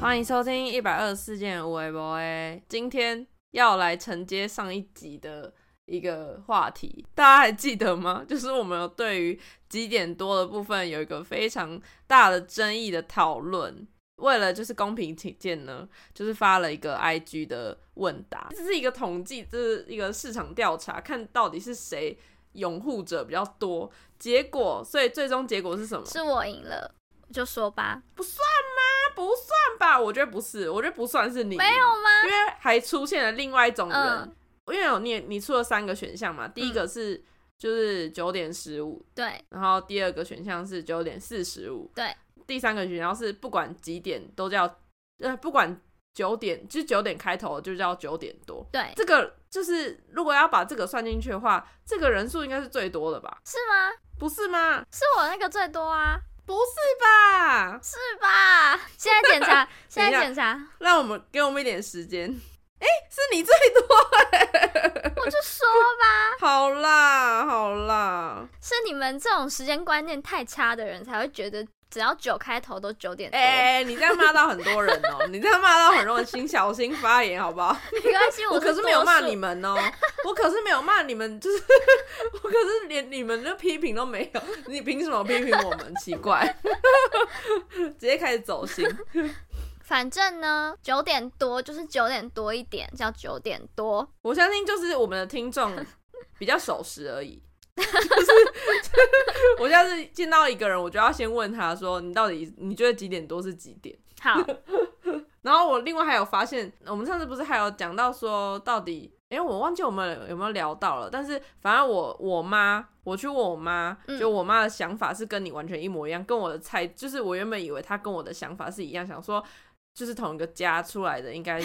欢迎收听一百二十四件无为博诶，今天要来承接上一集的一个话题，大家还记得吗？就是我们有对于几点多的部分有一个非常大的争议的讨论。为了就是公平起见呢，就是发了一个 IG 的问答，这是一个统计，这是一个市场调查，看到底是谁拥护者比较多。结果，所以最终结果是什么？是我赢了，就说吧。不算吗？不算吧？我觉得不是，我觉得不算是你，没有吗？因为还出现了另外一种人，嗯因为有你你出了三个选项嘛，第一个是就是九点十五，对然后第二个选项是九点四十五，对，第三个选项是不管几点都叫呃不管九点就是九点开头就叫九点多。对，这个就是如果要把这个算进去的话，这个人数应该是最多的吧？是吗？不是吗？是我那个最多啊，不是吧？是吧？现在检查，现在检查，让我们给我们一点时间。哎、是你最多我就说吧，好啦，好啦，是你们这种时间观念太差的人才会觉得只要九开头都九点多。哎、你这样骂到很多人哦、你这样骂到很多人，请小心发言，好不好？没关系，我可是是没有骂你。们哦、我可是没有骂你们，就是 我可是连你们的批评都没有，你凭什么批评我们？奇怪，直接开始走心。反正呢，九点多就是九点多一点，叫九点多。我相信就是我们的听众比较守时而已。就是我下次见到一个人，我就要先问他说：“你到底你觉得几点多是几点好，？” 然后我另外还有发现，我们上次不是还有讲到说，到底哎、我忘记我们有没有聊到了，但是反正我我妈，我去问我妈，嗯就我妈的想法是跟你完全一模一样，跟我的猜，就是我原本以为她跟我的想法是一样，想说就是同一个家出来的，应该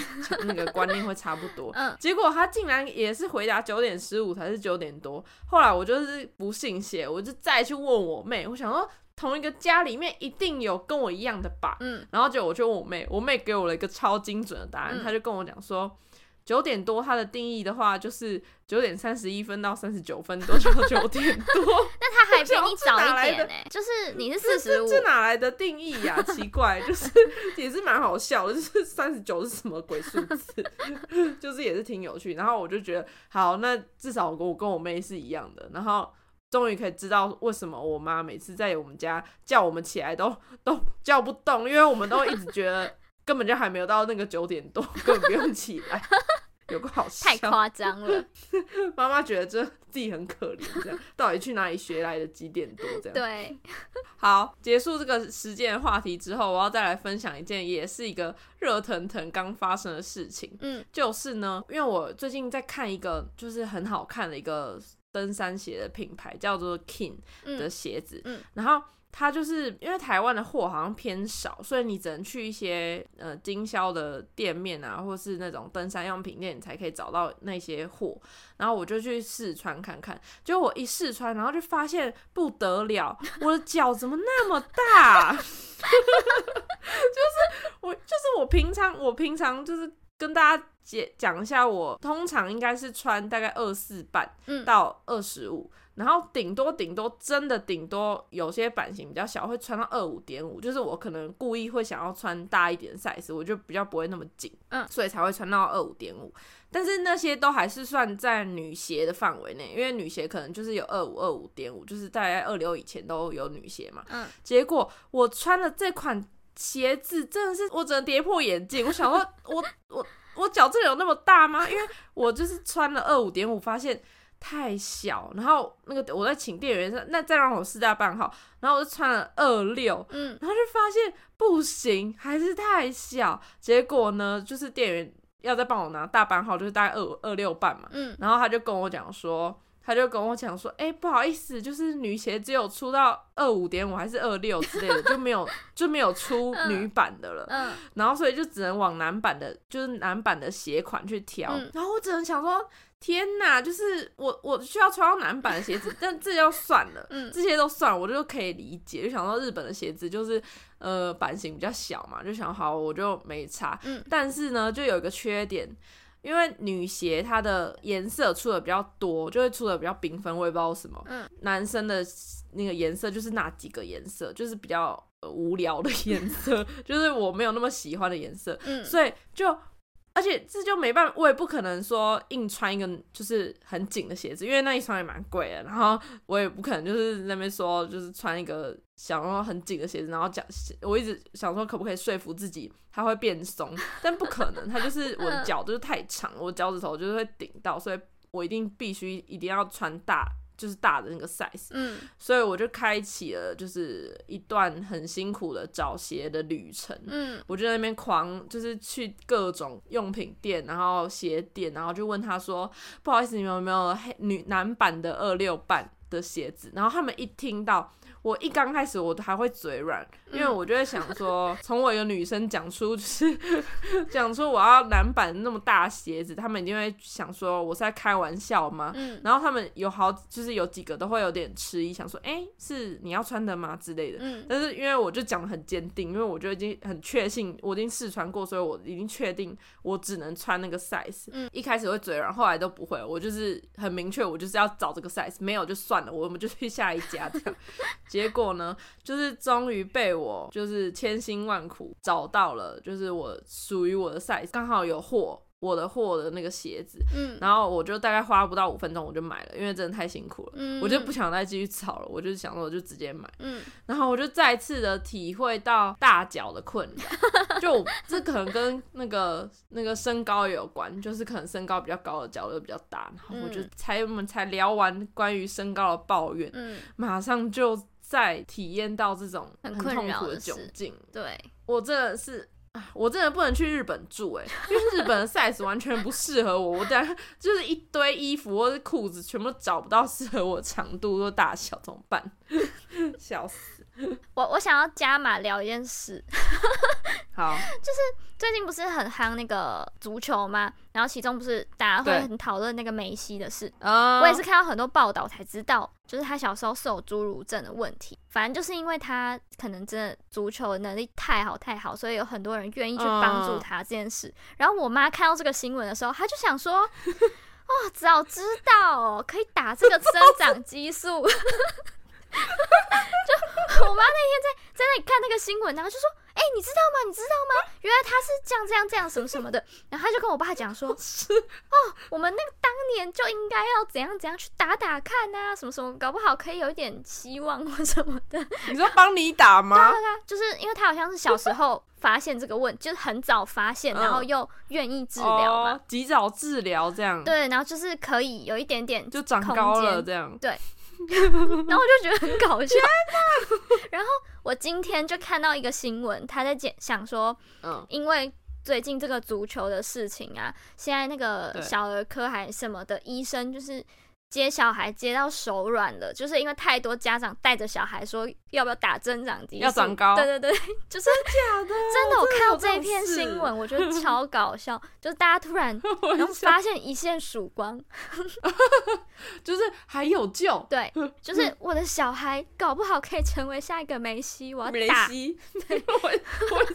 那个观念会差不多。嗯，结果他竟然也是回答九点十五才是九点多。后来我就是不信邪，我就再去问我妹，我想说同一个家里面一定有跟我一样的吧。嗯，然后就我就问我妹，我妹给我了一个超精准的答案，嗯她就跟我讲说。九点多，它的定义的话就是九点三十一分到三十九分都叫九点多，那它还比你早一点 呢、就是你是四十五这，这哪来的定义呀、奇怪，就是也是蛮好笑的，就是三十九是什么鬼数字，就是也是挺有趣。然后我就觉得，好，那至少我跟我妹是一样的。然后终于可以知道为什么我妈每次在我们家叫我们起来都都叫不动，因为我们都一直觉得根本就还没有到那个九点多，根本不用起来。有个好笑，太夸张了。妈妈觉得这自己很可怜，这样到底去哪里学来的几点多这样？对，好，结束这个时间的话题之后，我要再来分享一件也是一个热腾腾刚发生的事情，嗯就是呢，因为我最近在看一个就是很好看的一个登山鞋的品牌，叫做 King 的嗯鞋子，嗯然后。它就是因为台湾的货好像偏少，所以你只能去一些呃经销的店面啊，或是那种登山用品店，你才可以找到那些货。然后我就去试穿看看，结果我一试穿，然后就发现不得了，我的脚怎么那么大？就是我，就是我平常我平常就是跟大家解讲一下，我通常应该是穿大概二四半嗯到二十五。然后顶多顶多真的顶多有些版型比较小，会穿到二五点五，就是我可能故意会想要穿大一点的 size，我就比较不会那么紧，嗯所以才会穿到二五点五。但是那些都还是算在女鞋的范围内，因为女鞋可能就是有二五二五点五，就是大概二六以前都有女鞋嘛。嗯，结果我穿了这款鞋子，真的是我只能跌破眼镜。我想说我，我我脚真的有那么大吗？因为我就是穿了二五点五，发现太小。然后那个我在请店员说，那再让我试下半号，然后我就穿了二六，嗯然后就发现不行，还是太小。结果呢，就是店员要再帮我拿大半号，就是大概二二六半嘛。嗯然后他就跟我讲说，他就跟我讲说，哎、不好意思，就是女鞋只有出到二五点五还是二六之类的，就没有就没有出女版的了。嗯然后所以就只能往男版的，就是男版的鞋款去挑。嗯然后我只能想说，天哪，就是我我需要穿到男版的鞋子，但这就算了，嗯这些都算了，我就可以理解。就想到日本的鞋子就是呃版型比较小嘛，就想好我就没差。嗯但是呢，就有一个缺点。因为女鞋它的颜色出的比较多，就会出的比较缤纷，我也不知道什么。嗯，男生的那个颜色就是那几个颜色，就是比较、呃无聊的 颜色，就是我没有那么喜欢的颜色，嗯，所以就。而且这就没办法，我也不可能说硬穿一个就是很紧的鞋子，因为那一双也蛮贵的。然后我也不可能就是那边说就是穿一个想要很紧的鞋子，然后讲我一直想说可不可以说服自己它会变松，但不可能，它就是我的脚就是太长，我脚趾头就是会顶到，所以我一定必须一定要穿大。就是大的那个 size，嗯所以我就开启了就是一段很辛苦的找鞋的旅程。嗯我就在那边狂，就是去各种用品店，然后鞋店，然后就问他说：“不好意思，你们有没有黑女男版的二六半的鞋子？”然后他们一听到，我一刚开始我都还会嘴软，因为嗯我就会想说，从我一个女生讲出就是 讲出我要男版那么大鞋子，他们一定会想说我是在开玩笑吗？嗯然后他们有好，就是有几个都会有点迟疑，想说：“哎、是你要穿的吗？”之类的。嗯但是因为我就讲的很坚定，因为我就已经很确信，我已经试穿过，所以我已经确定我只能穿那个 size。嗯一开始会嘴软，后来都不会，我就是很明确，我就是要找这个 size，没有就算了，我们就去下一家这样。结果呢，就是终于被我就是千辛万苦找到了，就是我属于我的 size，刚好有货。我的货的那个鞋子，嗯然后我就大概花不到五分钟我就买了，因为真的太辛苦了，嗯，我就不想再继续吵了，我就想说我就直接买。嗯然后我就再次的体会到大脚的困扰，就我这可能跟那个那个身高有关，就是可能身高比较高的脚就比较大，然后我就嗯才我们才聊完关于身高的抱怨，嗯，马上就再体验到这种很痛苦的窘境，对，我真的是。我真的不能去日本住哎、因为日本的 size 完全不适合我，我等下就是一堆衣服或者裤子全部都找不到适合我长度或大小，怎么办？笑死！我我想要加码聊一件事，好，最近不是很夯那个足球吗？然后其中不是大家会很讨论那个梅西的事，啊我也是看到很多报道才知道，就是他小时候是有侏儒症的问题。反正就是因为他可能真的足球的能力太好太好，所以有很多人愿意去帮助嗯他这件事。然后我妈看到这个新闻的时候，她就想说：“ 哦，早知道哦，可以打这个生长激素。” 就我妈那天在在那里看那个新闻，然后就说：“哎、你知道吗？你知道吗？原来他是这样这样这样什么什么的。”然后他就跟我爸讲说：“哦我们那个当年就应该要怎样怎样去打打看啊，什么什么，搞不好可以有一点希望或什么的。你说帮你打吗？对啊，就是因为他好像是小时候发现这个问，就是很早发现，嗯然后又愿意治疗嘛。哦，及早治疗这样，，对，然后就是可以有一点点，就长高了这样。然后我就觉得很搞笑。然后我今天就看到一个新闻，他在讲想说，嗯，因为最近这个足球的事情啊，现在那个小儿科还什么的医生就是接小孩接到手软了，就是因为太多家长带着小孩说要不要打增长激素，要长高对对对，就是假的，真的，我看到这篇新闻，我觉 得超搞笑，就是大家突然 然后发现一线曙光，就是还有救，对，就是我的小孩搞不好可以成为下一个梅西，我要梅打。西，我我。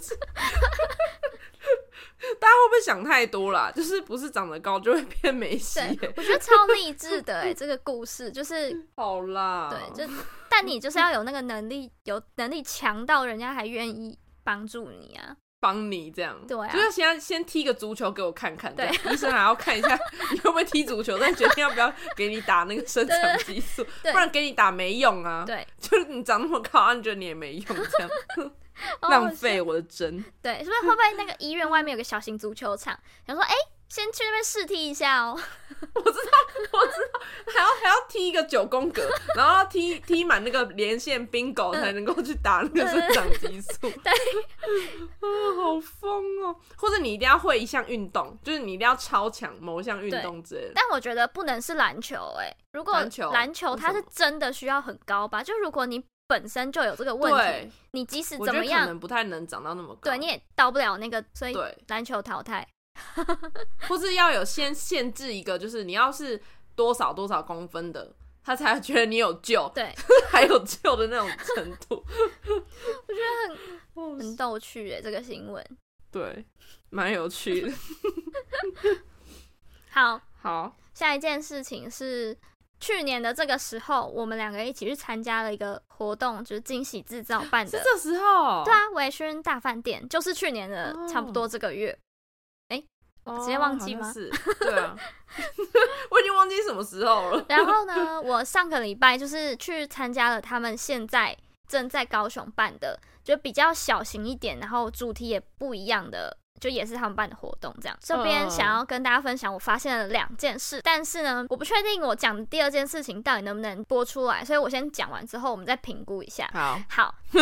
大家会不会想太多啦？就是不是长得高就会变梅西、对欸？，我觉得超励志的哎，这个故事就是 好啦，对，就但你就是要有那个能力，有能力强到人家还愿意帮助你啊。帮你这样，对啊。就是先先踢个足球给我看看，对。医生还要看一下你会不会踢足球，再决定要不要给你打那个生长激素，不然给你打没用啊。对，就是你长那么高，啊你觉得你也没用，这样。哦 浪费我的针。对，是不是会不会那个医院外面有个小型足球场？想说，哎、先去那边试踢一下哦。我知道，我知道还要还要踢一个九宫格，然后要踢踢满那个连线 bingo 嗯才能够去打那个生长激素。对，啊，好疯哦！或者你一定要会一项运动，就是你一定要超强某一项运动之类的。但我觉得不能是篮球、哎，如果篮球它是真的需要很高吧？就如果你本身就有这个问题，，你即使怎么样，能不太能长到那么高。对，你也到不了那个，所以对，篮球淘汰。或是要有先限制一个，就是你要是多少多少公分的，他才觉得你有救，对，还有救的那种程度。我觉得很很逗趣哎，这个新闻。对，蛮有趣的。好，好，下一件事情是去年的这个时候，我们两个一起去参加了一个活动，就是惊喜制造办的。是这时候，对啊，微醺大饭店就是去年的哦差不多这个月。哦，直接忘记吗对啊，我已经忘记什么时候了。然后呢，我上个礼拜就是去参加了他们现在正在高雄办的，就比较小型一点，然后主题也不一样的。就也是他们办的活动，这样这边嗯想要跟大家分享，我发现了两件事，但是呢，我不确定我讲的第二件事情到底能不能播出来，所以我先讲完之后，我们再评估一下。好，好，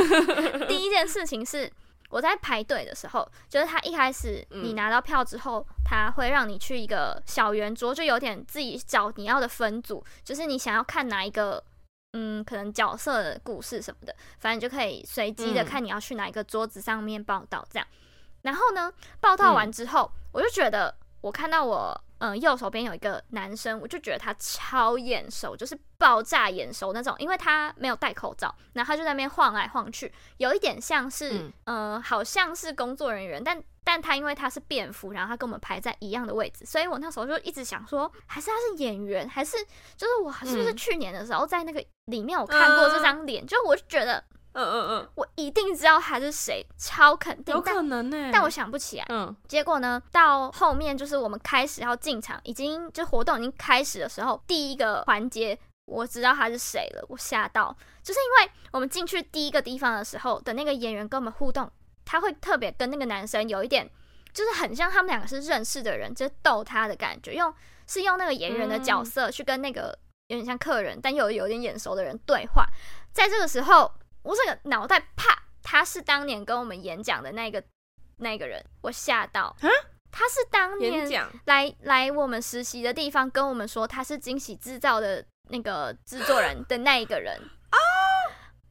第一件事情是我在排队的时候，就是他一开始嗯你拿到票之后，他会让你去一个小圆桌，就有点自己找你要的分组，就是你想要看哪一个。嗯，可能角色的故事什么的，反正你就可以随机的嗯看你要去哪一个桌子上面报道这样。然后呢，报道完之后，我就觉得我看到我嗯、呃右手边有一个男生，我就觉得他超眼熟，就是爆炸眼熟那种，因为他没有戴口罩，然后他就在那边晃来晃去，有一点像是、嗯。呃好像是工作人员，但但他因为他是便服，然后他跟我们排在一样的位置，所以我那时候就一直想说，还是他是演员，还是就是我是不是嗯。去年的时候在那个里面我看过这张脸，就我就觉得嗯嗯嗯我一定知道他是谁，超肯嗯，定，有但可能呢。但我想不起来。嗯结果呢，到后面就是我们开始要进场，已经就活动已经开始的时候，第一个环节我知道他是谁了，我吓到，就是因为我们进去第一个地方的时候的那个演员跟我们互动，他会特别跟那个男生有一点，就是很像他们两个是认识的人，就是逗他的感觉，用是用那个演员的角色去跟那个有点像客人但又有点眼熟的人对话，在这个时候，我这个脑袋啪，他是当年跟我们演讲的那个那个人，我吓到啊。他是当年演讲来来我们实习的地方跟我们说他是惊喜制造的那个制作人的那一个人啊，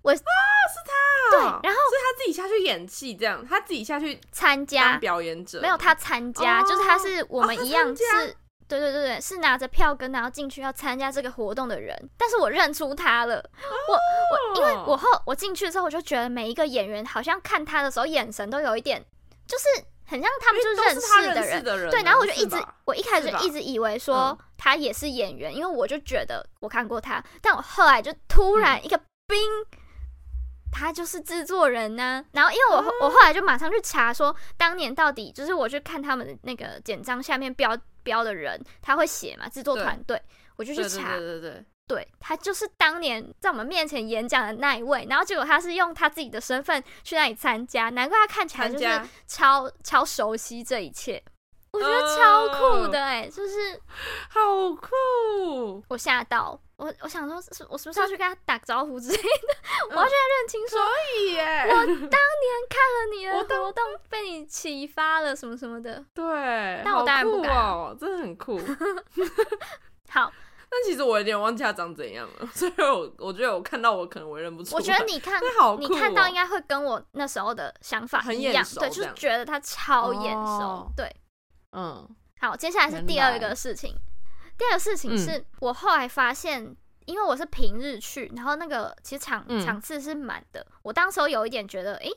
我是他，对然后是他自己下去演戏，这样他自己下去参加表演者，没有他参加，哦就是他是我们一样是。对对对对，是拿着票根然后进去要参加这个活动的人，但是我认出他了，我我因为我后我进去之后，我就觉得每一个演员好像看他的时候眼神都有一点，就是很像他们就认识的人，的人。啊，对，然后我就一直，我一开始就一直以为说嗯他也是演员，因为我就觉得我看过他，但我后来就突嗯然一个冰，他就是制作人呢、然后因为我后我后来就马上去查说，当年到底就是我去看他们的那个简章下面标标的人，他会写嘛，制作团队，我就去查，对对对，对他就是当年在我们面前演讲的那一位，然后结果他是用他自己的身份去那里参加，难怪他看起来就是超超熟悉这一切，我觉得超酷的哎、就是好酷，我吓到我，我想说是，我是不是要去跟他打招呼之类的？我要去跟他认清说，可以耶，我当年看了你的我当活动，被你启发了什么什么的。对，但我当然不敢哦，真的很酷。好，但其实我有点忘记他长怎样了，所以我我觉得我看到我可能我也认不出来。我觉得你看好、哦，你看到应该会跟我那时候的想法很一样眼，熟对，就是觉得他超眼熟。哦对，嗯好，接下来是第二个事情。第二个事情嗯是、我后来发现，因为我是平日去，然后那个其实场、嗯场次是满的。我当时候有一点觉得，诶，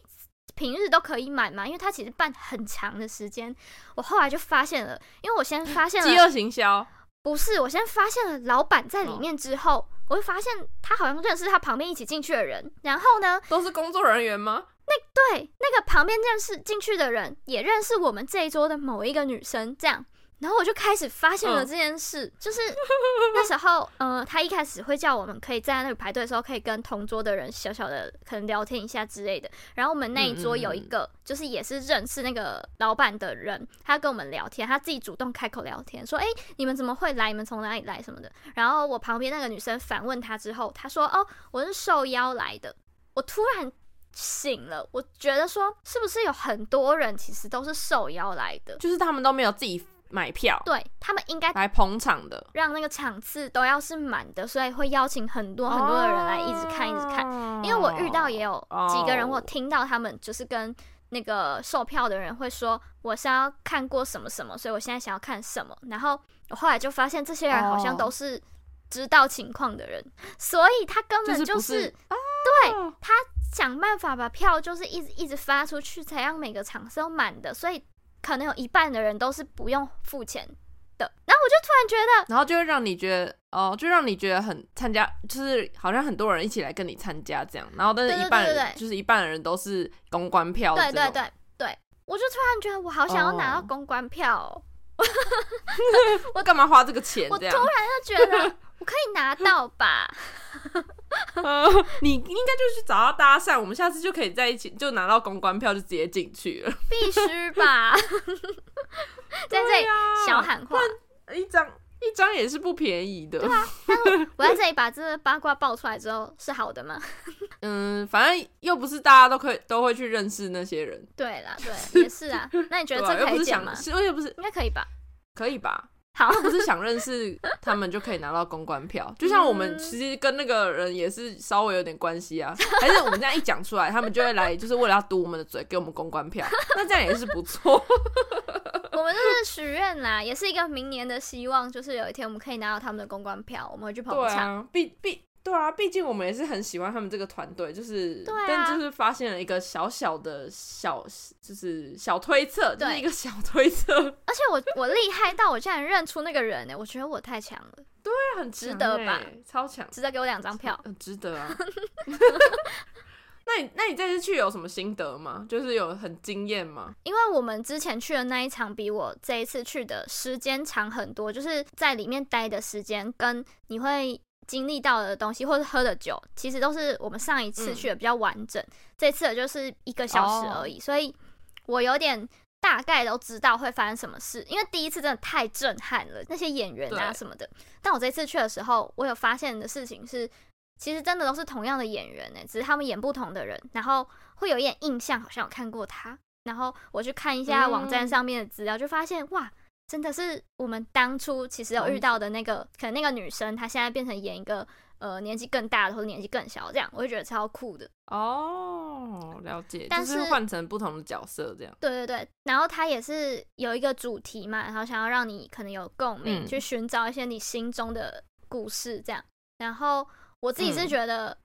平日都可以满嘛，因为它其实办很长的时间。我后来就发现了，因为我先发现了，饥饿行销，不是，我先发现了老板在里哦面之后，我会发现他好像认识他旁边一起进去的人，然后呢，都是工作人员吗？那对，那个旁边认识进去的人也认识我们这一桌的某一个女生，这样，然后我就开始发现了嗯这件事，就是那时候，呃，他一开始会叫我们可以站在那里排队的时候，可以跟同桌的人小小的可能聊天一下之类的。然后我们那一桌有一个，就是也是认识那个老板的人，他跟我们聊天，他自己主动开口聊天，说：“哎、你们怎么会来？你们从哪里来？什么的。”然后我旁边那个女生反问他之后，他说：“哦，我是受邀来的。”我突然醒了，我觉得说，是不是有很多人其实都是受邀来的？就是他们都没有自己买票。对他们应该来捧场的，让那个场次都要是满的，所以会邀请很多很多的人来一直看，一直看。看因为我遇到也有几个人，哦我听到他们就是跟那个售票的人会说，我是要看过什么什么，所以我现在想要看什么。然后我后来就发现，这些人好像哦。都是知道情况的人，所以他根本就是就是是对哦他想办法把票就是一直一直发出去，才让每个场是都满的，所以可能有一半的人都是不用付钱的。然后我就突然觉得，然后就会让你觉得哦，就让你觉得很参加，就是好像很多人一起来跟你参加这样，然后但是一半就是一半的人都是公关票对，对对对，我就突然觉得我好想要拿到哦。公关票、哦，我干嘛花这个钱我突？然就觉得我可以拿到吧。呃，你应该就去找他搭讪，我们下次就可以在一起，就拿到公关票就直接进去了。必须吧，在这里小喊话。一张一张也是不便宜的。但是我在这里把这个八卦爆出来之后，是好的吗？嗯，反正又不是大家都可以都会去认识那些人，对啦，对，也是啊。那你觉得？这可以讲吗想，？是也不是应该可以吧。可以吧？好，不是想认识他们就可以拿到公关票，就像我们嗯其实跟那个人也是稍微有点关系啊。还是我们这样一讲出来，他们就会来，就是为了要堵我们的嘴，给我们公关票，那这样也是不错。我们就是许愿啦，也是一个明年的希望，就是有一天我们可以拿到他们的公关票，我们会去捧对场。啊，毕毕对啊，毕竟我们也是很喜欢他们这个团队，就是，對啊但就是发现了一个小小的小，就是小推测，就是一个小推测，而且我我厉害到我竟然认出那个人呢、我觉得我太强了，对很值得吧？超强，值得给我两张票。很，值得啊。那你那你这次去有什么心得吗？就是有很惊艳吗？因为我们之前去的那一场比我这一次去的时间长很多，就是在里面待的时间跟你会经历到的东西，或是喝的酒，其实都是我们上一次嗯去的比较完整，这次的就是一个小时而已，所以我有点。大概都知道会发生什么事，因为第一次真的太震撼了，那些演员啊什么的。但我这次去的时候，我有发现的事情是，其实真的都是同样的演员呢，只是他们演不同的人，然后会有一点印象，好像有看过他。然后我去看一下网站上面的资料，就发现哇，真的是我们当初其实有遇到的那个，可能那个女生她现在变成演一个呃年纪更大的或者年纪更小，这样我就觉得超酷的。哦，了解，但就是是换成不同的角色这样。对对对，然后它也是有一个主题嘛，然后想要让你可能有共鸣，嗯去寻找一些你心中的故事这样。然后我自己是嗯觉得、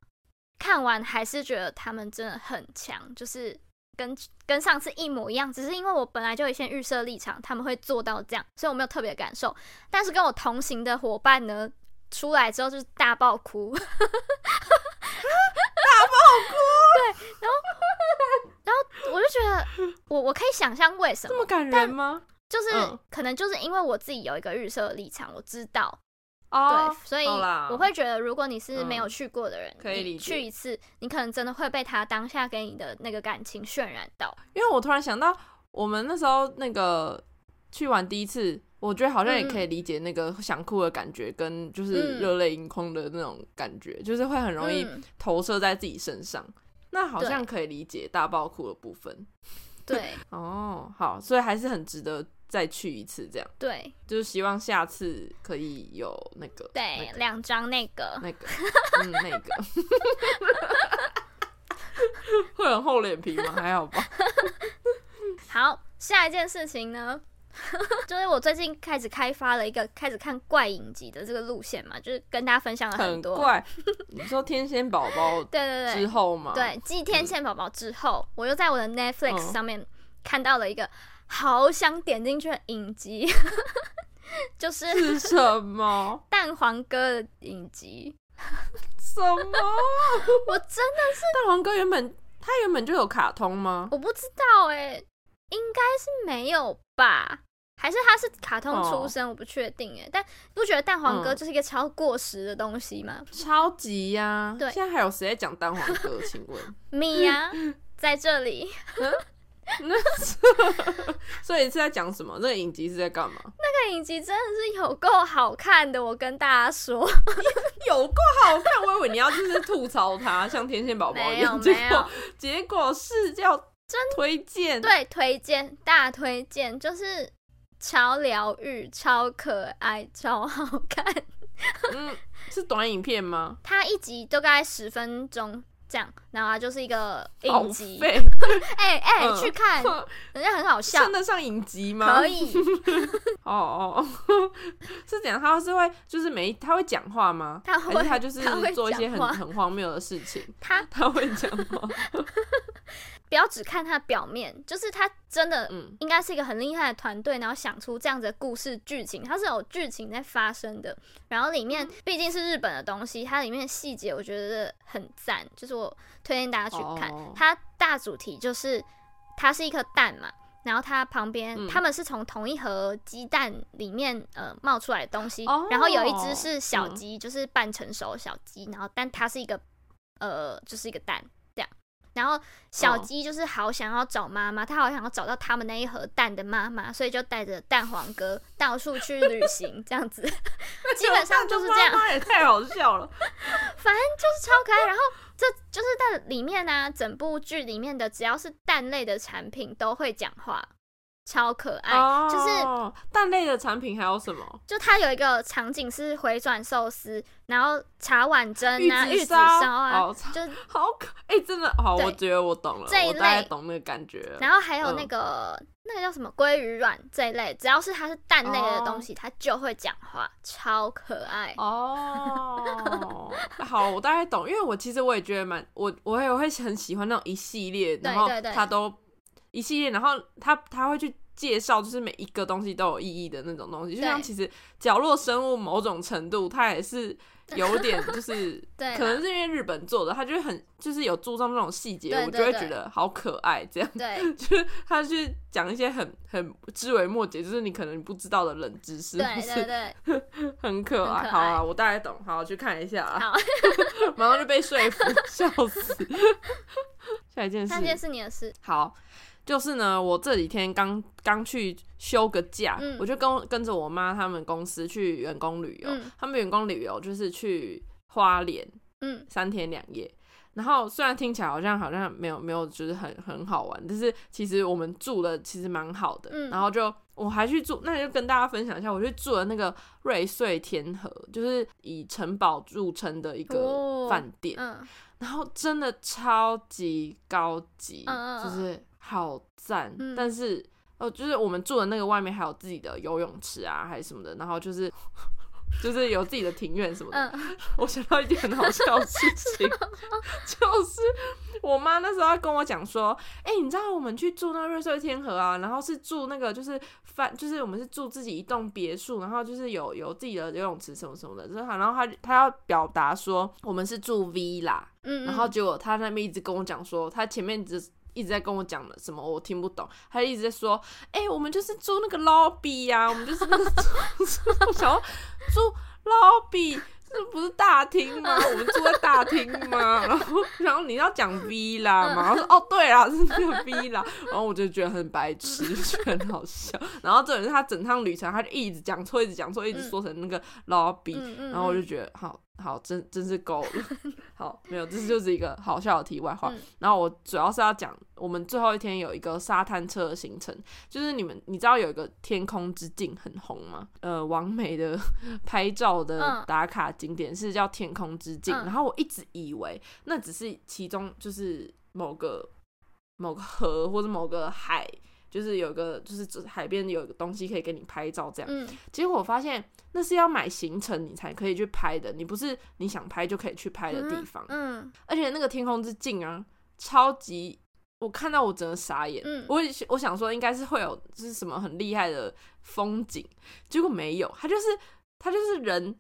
看完还是觉得他们真的很强，就是跟跟上次一模一样，只是因为我本来就有一些预设立场，他们会做到这样，所以我没有特别的感受。但是跟我同行的伙伴呢，出来之后就是大爆哭，大爆哭，对，然后然后我就觉得我我可以想象为什么这么，感人吗？就是、嗯可能就是因为我自己有一个预设立场，我知道，哦对，，所以我会觉得，如果你是没有嗯去过的人，你可以理解去一次，你可能真的会被他当下给你的那个感情渲染到。因为我突然想到，我们那时候那个去玩第一次，我觉得好像也可以理解那个想哭的感觉，跟就是嗯热泪盈眶的那种感觉，就是会很容易嗯投射在自己身上。那好像可以理解大爆哭的部分对 哦。好，所以还是很值得再去一次，这样对就是希望下次可以有那个对那，个两张那个，那个嗯那个，会很厚脸皮吗？还好吧。好，下一件事情呢，就是我最近开始开发了一个开始看怪影集的这个路线嘛，就是跟大家分享了很多。怪。你说天仙宝宝对对对之对后吗？对，继天线宝宝之后，我又在我的 Netflix 嗯上面看到了一个好想点进去的影集，就是是什么？蛋黄哥的影集。什么？我真的是蛋黄哥原本他原本就有卡通吗？我不知道哎、应该是没有吧？还是他是卡通出身？我不确定哎、但不觉得蛋黄哥嗯就是一个超过时的东西吗？超级呀、对现在还有谁在讲蛋黄哥？请问？米呀、在这里，所以是在讲什么？那个影集是在干嘛？那个影集真的是有够好看的，我跟大家说，有够好看，我以为你要就是吐槽它，像天线宝宝一样，结果，结果是要真推荐。对，推荐大推荐，就是超疗愈、超可爱、超好看。嗯，是短影片吗？它一集大概十分钟这样，然后它就是一个影集。废，哎哎、嗯去看，人家很好笑称，得上影集吗？可以。哦哦，是怎样？他是会就是每一他会讲话吗？他会他就是做一些很很荒谬的事情？他他会讲话，不不要只看他表面，就是他真的嗯应该是一个很厉害的团队，然后想出这样子的故事剧情，它是有剧情在发生的。然后里嗯面毕竟是日本的东西，它里面的细节我觉得很赞，就是我推荐大家去看。哦它大主题就是它是一颗蛋嘛，然后它旁边、嗯他们是从同一盒鸡蛋里面呃冒出来的东西，哦然后有一只是小嗯鸡，就是半成熟小鸡，然后但它是一个呃就是一个蛋。然后小哦鸡就是好想要找妈妈，它好想要找到他们那一盒蛋的妈妈，所以就带着蛋黄哥到处去旅行，这样子，基本上就是这样。妈妈也太好笑了。反正就是超可爱。然后这就是在里面呢、整部剧里面的只要是蛋类的产品都会讲话，超可爱。哦，就是蛋类的产品还有什么？就它有一个场景是回转寿司，然后茶碗蒸啊、玉子烧烧啊，哦就好可哎、真的好，我觉得我懂了，这一我大概类懂那个感觉。然后还有嗯那个、那个叫什么鲑鱼卵这一类，只要是它是蛋类的哦东西，它就会讲话，超可爱。哦，好，我大概懂，因为我其实我也觉得蛮，我我也会很喜欢那种一系列，然后对对他都一系列，然后他他会去介绍，就是每一个东西都有意义的那种东西，就像其实角落生物某种程度，它也是有点就是 对，可能是因为日本做的，他就很就是有注重那种细节，我就会觉得好可爱这样。对 就是他去讲一些很很枝微末节，就是你可能不知道的冷知识，对对对，很可爱。好啊，我大概懂，好去看一下啊，好，马上就被说服，笑死。下一件事，下一件事，是你的事，好，就是呢，我这几天刚刚去休个假，嗯我就跟跟着我妈他们公司去员工旅游，嗯他们员工旅游就是去花莲，嗯三天两夜。然后虽然听起来好像好像没有没有就是很很好玩，但是其实我们住的其实蛮好的。嗯然后就我还去住，那就跟大家分享一下，我去住了那个瑞穗天河，就是以城堡著称的一个哦饭店。嗯然后真的超级高级，就是好赞。嗯但是哦，就是我们住的那个外面还有自己的游泳池啊，还是什么的，然后就是 就是有自己的庭院什么的。嗯 我想到一件很好笑的事情，就是我妈那时候要跟我讲说，哎、你知道我们去住那个瑞穗天河啊，然后是住那个就是饭，就是我们是住自己一栋别墅，然后就是有有自己的游泳池什么什么的，就是然后她她要表达说我们是住 villa，嗯，然后结果他那边一直跟我讲说，他前面只一直在跟我讲的什么我听不懂，他一直在说，哎、我们就是住那个 lobby 呀、我们就是那个住，我想要住 lobby。这不是大厅吗？我们住在大厅吗？然后，然后你要讲 V 啦嘛？然后说哦，对啦，是那个 V 啦。然后我就觉得很白痴，就觉得很好笑。然后这人是他整趟旅程，他就一直讲错，一直讲错，一直说成那个 lobby。然后我就嗯觉得好好真真是够了，好没有，这就是一个好笑的题外话。嗯然后我主要是要讲，我们最后一天有一个沙滩车的行程，就是你们你知道有一个天空之镜很红吗？呃，完美的 拍照的嗯打卡景点是叫天空之镜，嗯然后我一直以为那只是其中就是某个某个河或者某个海。就是有个，就是海边有一个东西可以给你拍照这样，嗯结果我发现那是要买行程你才可以去拍的，你不是你想拍就可以去拍的地方。嗯而且那个天空之镜啊，超级，我看到我整个傻眼。嗯我我想说应该是会有就是什么很厉害的风景，结果没有，它就是它就是人。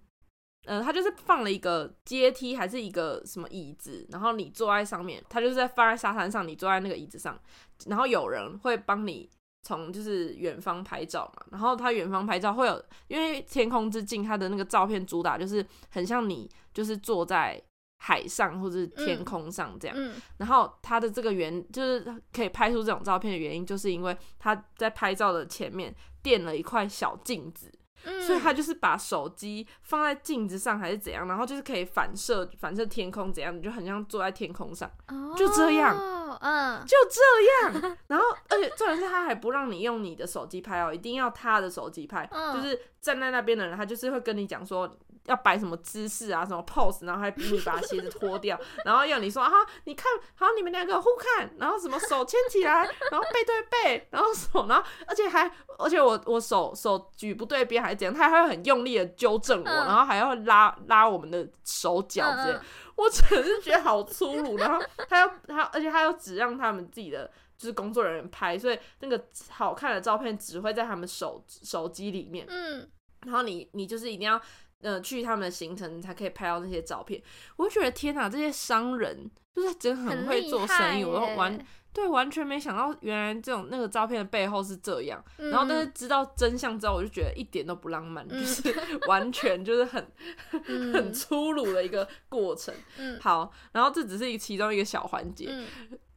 呃，它就是放了一个阶梯，还是一个什么椅子，然后你坐在上面，它就是在放在沙滩上，你坐在那个椅子上，然后有人会帮你从就是远方拍照嘛，然后他远方拍照会有，因为天空之镜它的那个照片主打就是很像你就是坐在海上或者是天空上这样，嗯。然后他的这个原就是可以拍出这种照片的原因，就是因为他在拍照的前面垫了一块小镜子，嗯，所以他就是把手机放在镜子上还是怎样，然后就是可以反射反射天空怎样，你就很像坐在天空上，就这样哦，嗯就这样。然后而且重点是他还不让你用你的手机拍哦，一定要他的手机拍，嗯就是站在那边的人，他就是会跟你讲说。要摆什么姿势啊，什么 pose，然后还逼你把鞋子脱掉，然后要你说啊，你看好你们两个互看，然后什么手牵起来，然后背对背，然后手，然后而且还而且我我手手举不对边还是怎样，他还会很用力的纠正我，嗯然后还要拉拉我们的手脚这样嗯嗯。我真是觉得好粗鲁，然后他要他，而且他又只让他们自己的就是工作人员拍，所以那个好看的照片只会在他们手手机里面，嗯，然后你你就是一定要呃去他们的行程，才可以拍到那些照片。我就觉得天哪，这些商人就是真的很会做生意，我都完对完全没想到原来这种那个照片的背后是这样。嗯然后但是知道真相之后，我就觉得一点都不浪漫，嗯就是 完全就是很 很嗯粗鲁的一个过程。嗯 好，然后这只是一其中一个小环节，嗯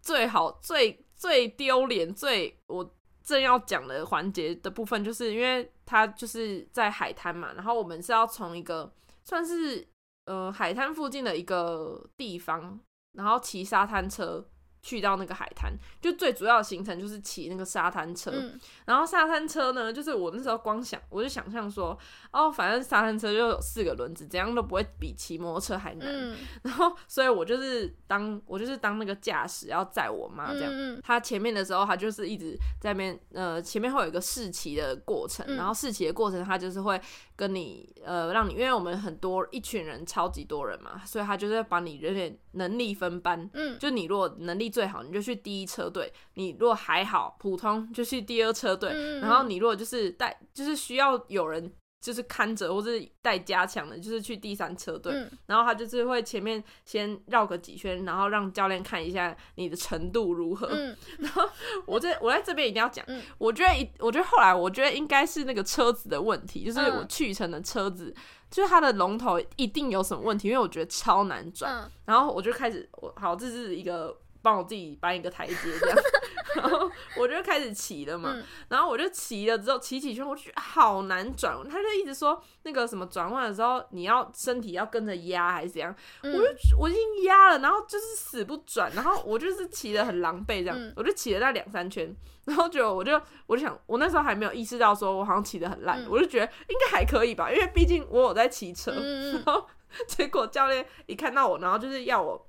最好最最丢脸最我正要讲的环节的部分，就是因为它就是在海滩嘛，然后我们是要从一个算是呃海滩附近的一个地方，然后骑沙滩车。去到那个海滩，就最主要的行程就是骑那个沙滩车。嗯然后沙滩车呢，就是我那时候光想，我就想象说，哦，反正沙滩车就有四个轮子，怎样都不会比骑摩托车还难。嗯然后，所以我就是当我就是当那个驾驶要载我妈这样。嗯他前面的时候，他就是一直在那边，呃，前面会有一个试骑的过程，嗯然后试骑的过程，他就是会跟你，呃，让你，因为我们很多一群人，超级多人嘛，所以他就是会把你有点能力分班，嗯就你如果能力最好，你就去第一车队；你如果还好，普通就去第二车队。嗯然后你如果就是带，就是需要有人就是看着或是带加强的，就是去第三车队。嗯然后他就是会前面先绕个几圈，然后让教练看一下你的程度如何。嗯 我这我在这边一定要讲，嗯我觉得一，我觉得后来我觉得应该是那个车子的问题，就是嗯我去成的车子，就是它的龙头一定有什么问题，因为我觉得超难转。嗯然后我就开始，我好，这是一个帮我自己搬一个台阶这样，然后我就开始骑了嘛，嗯。然后我就骑了之后骑几圈，我就觉得好难转，他就一直说那个什么转弯的时候你要身体要跟着压还是怎样，嗯。我就我已经压了，然后就是死不转，然后我就是骑的很狼狈这样，嗯。我就骑了那两三圈，然后就我就我就想，我那时候还没有意识到说我好像骑的很烂，嗯我就觉得应该还可以吧，因为毕竟我有在骑车，嗯。然后结果教练一看到我，然后就是要我。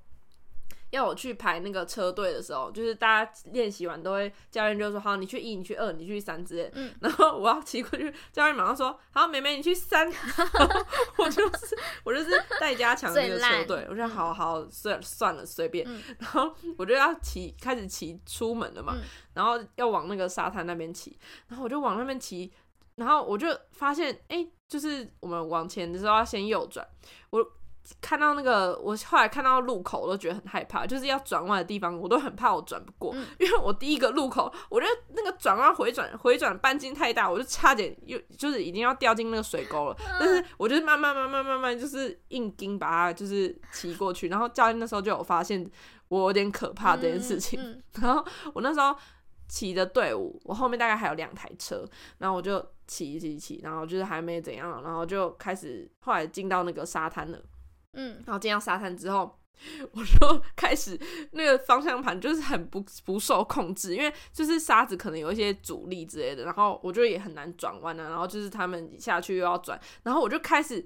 要我去排那个车队的时候，就是大家练习完都会，教练就说好，你去一，你去二，你去三之类。嗯然后我要骑过去，教练马上说好，妹妹你去三。我就是我就是带加强那个车队，我就好好算算了随便。嗯然后我就要骑开始骑出门了嘛，嗯然后要往那个沙滩那边骑，然后我就往那边骑，然后我就发现哎、诶就是我们往前的时候要先右转，我。看到那个，我后来看到路口，我都觉得很害怕，就是要转弯的地方，我都很怕我转不过，嗯。因为我第一个路口，我觉得那个转弯回转回转半径太大，我就差点又就是已经要掉进那个水沟了，但是我就是慢慢慢慢慢慢就是硬盯把它就是骑过去，然后教练那时候就有发现我有点可怕这件事情，嗯然后我那时候骑的队伍，我后面大概还有两台车，然后我就骑骑骑，然后就是还没怎样，然后就开始后来进到那个沙滩了，嗯然后进到沙滩之后。我就 开始那个方向盘就是很不不受控制，因为就是沙子可能有一些阻力之类的，然后我就也很难转弯啊。然后就是他们下去又要转，然后我就开始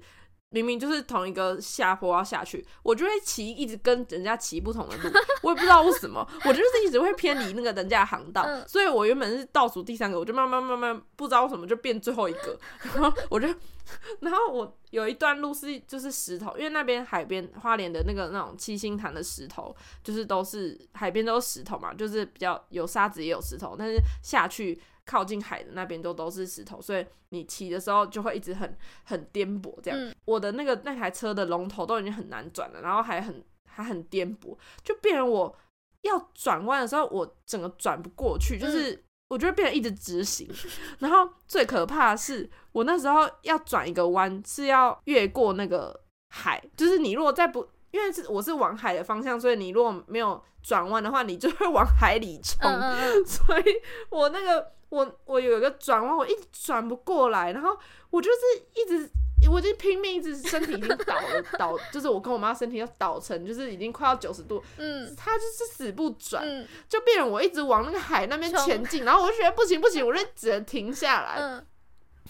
明明就是同一个下坡要下去，我就会骑一直跟人家骑不同的路，我也不知道为什么，我就是一直会偏离那个人家的航道，嗯。所以我原本是倒数第三个，我就慢慢慢慢不知道为什么就变最后一个，然后我就，然后我有一段路是就是石头，因为那边海边花莲的那个那种七星潭的石头，就是都是海边都是石头嘛，就是比较有沙子也有石头，但是下去靠近海的那边都都是石头，所以你骑的时候就会一直很很颠簸这样。嗯我的那个那台车的龙头都已经很难转了，然后还很还很颠簸，就变成我要转弯的时候，我整个转不过去，就是。我觉得变成一直直行，然后最可怕的是，我那时候要转一个弯是要越过那个海，就是你如果再不，因为是我是往海的方向，所以你如果没有转弯的话，你就会往海里冲。嗯嗯 所以我那个我我有一个转弯，我一直转不过来，然后我就是一直。我已经拼命，一直身体已经倒了，倒就是我跟我妈身体要倒成，就是已经快要九十度，嗯她就是死不转，嗯就变成我一直往那个海那边前进，然后我就觉得不行不行，我就只能停下来，嗯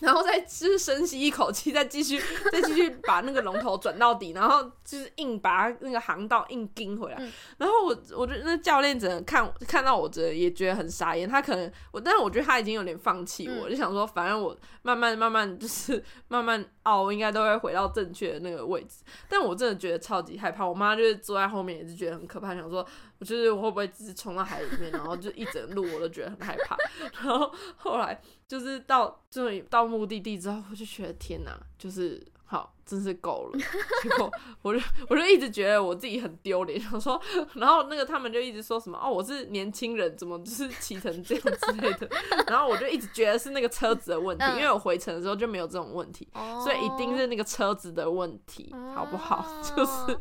然后再就是深吸一口气，再继续再继续把那个龙头转到底，然后就是硬把那个航道硬盯回来。嗯然后我我觉得那教练只能看看到我，这也觉得很傻眼。他可能我，但是我觉得他已经有点放弃我，嗯就想说，反正我慢慢慢慢就是慢慢哦，应该都会回到正确的那个位置。但我真的觉得超级害怕。我妈就是坐在后面，也是觉得很可怕，想说我就是我会不会只是冲到海里面，然后就一整路我都觉得很害怕。然后后来就是到终于到目的地之后，我就觉得天哪，就是好，真是够了。结果我就我就一直觉得我自己很丢脸，想说，然后那个他们就一直说什么哦，我是年轻人，怎么就是骑成这样之类的。然后我就一直觉得是那个车子的问题，嗯因为我回程的时候就没有这种问题。哦所以一定是那个车子的问题，好不好？就是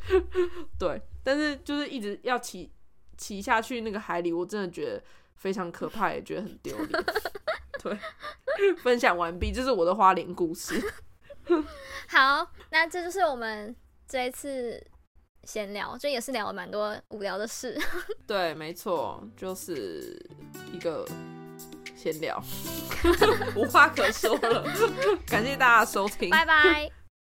对，但是就是一直要骑骑下去那个海里，我真的觉得非常可怕，也觉得很丢脸。对，分享完毕，这是我的花莲故事。好，那这就是我们这一次闲聊，就也是聊了蛮多无聊的事。对，没错，就是一个闲聊，无话可说了。感谢大家收听，拜拜。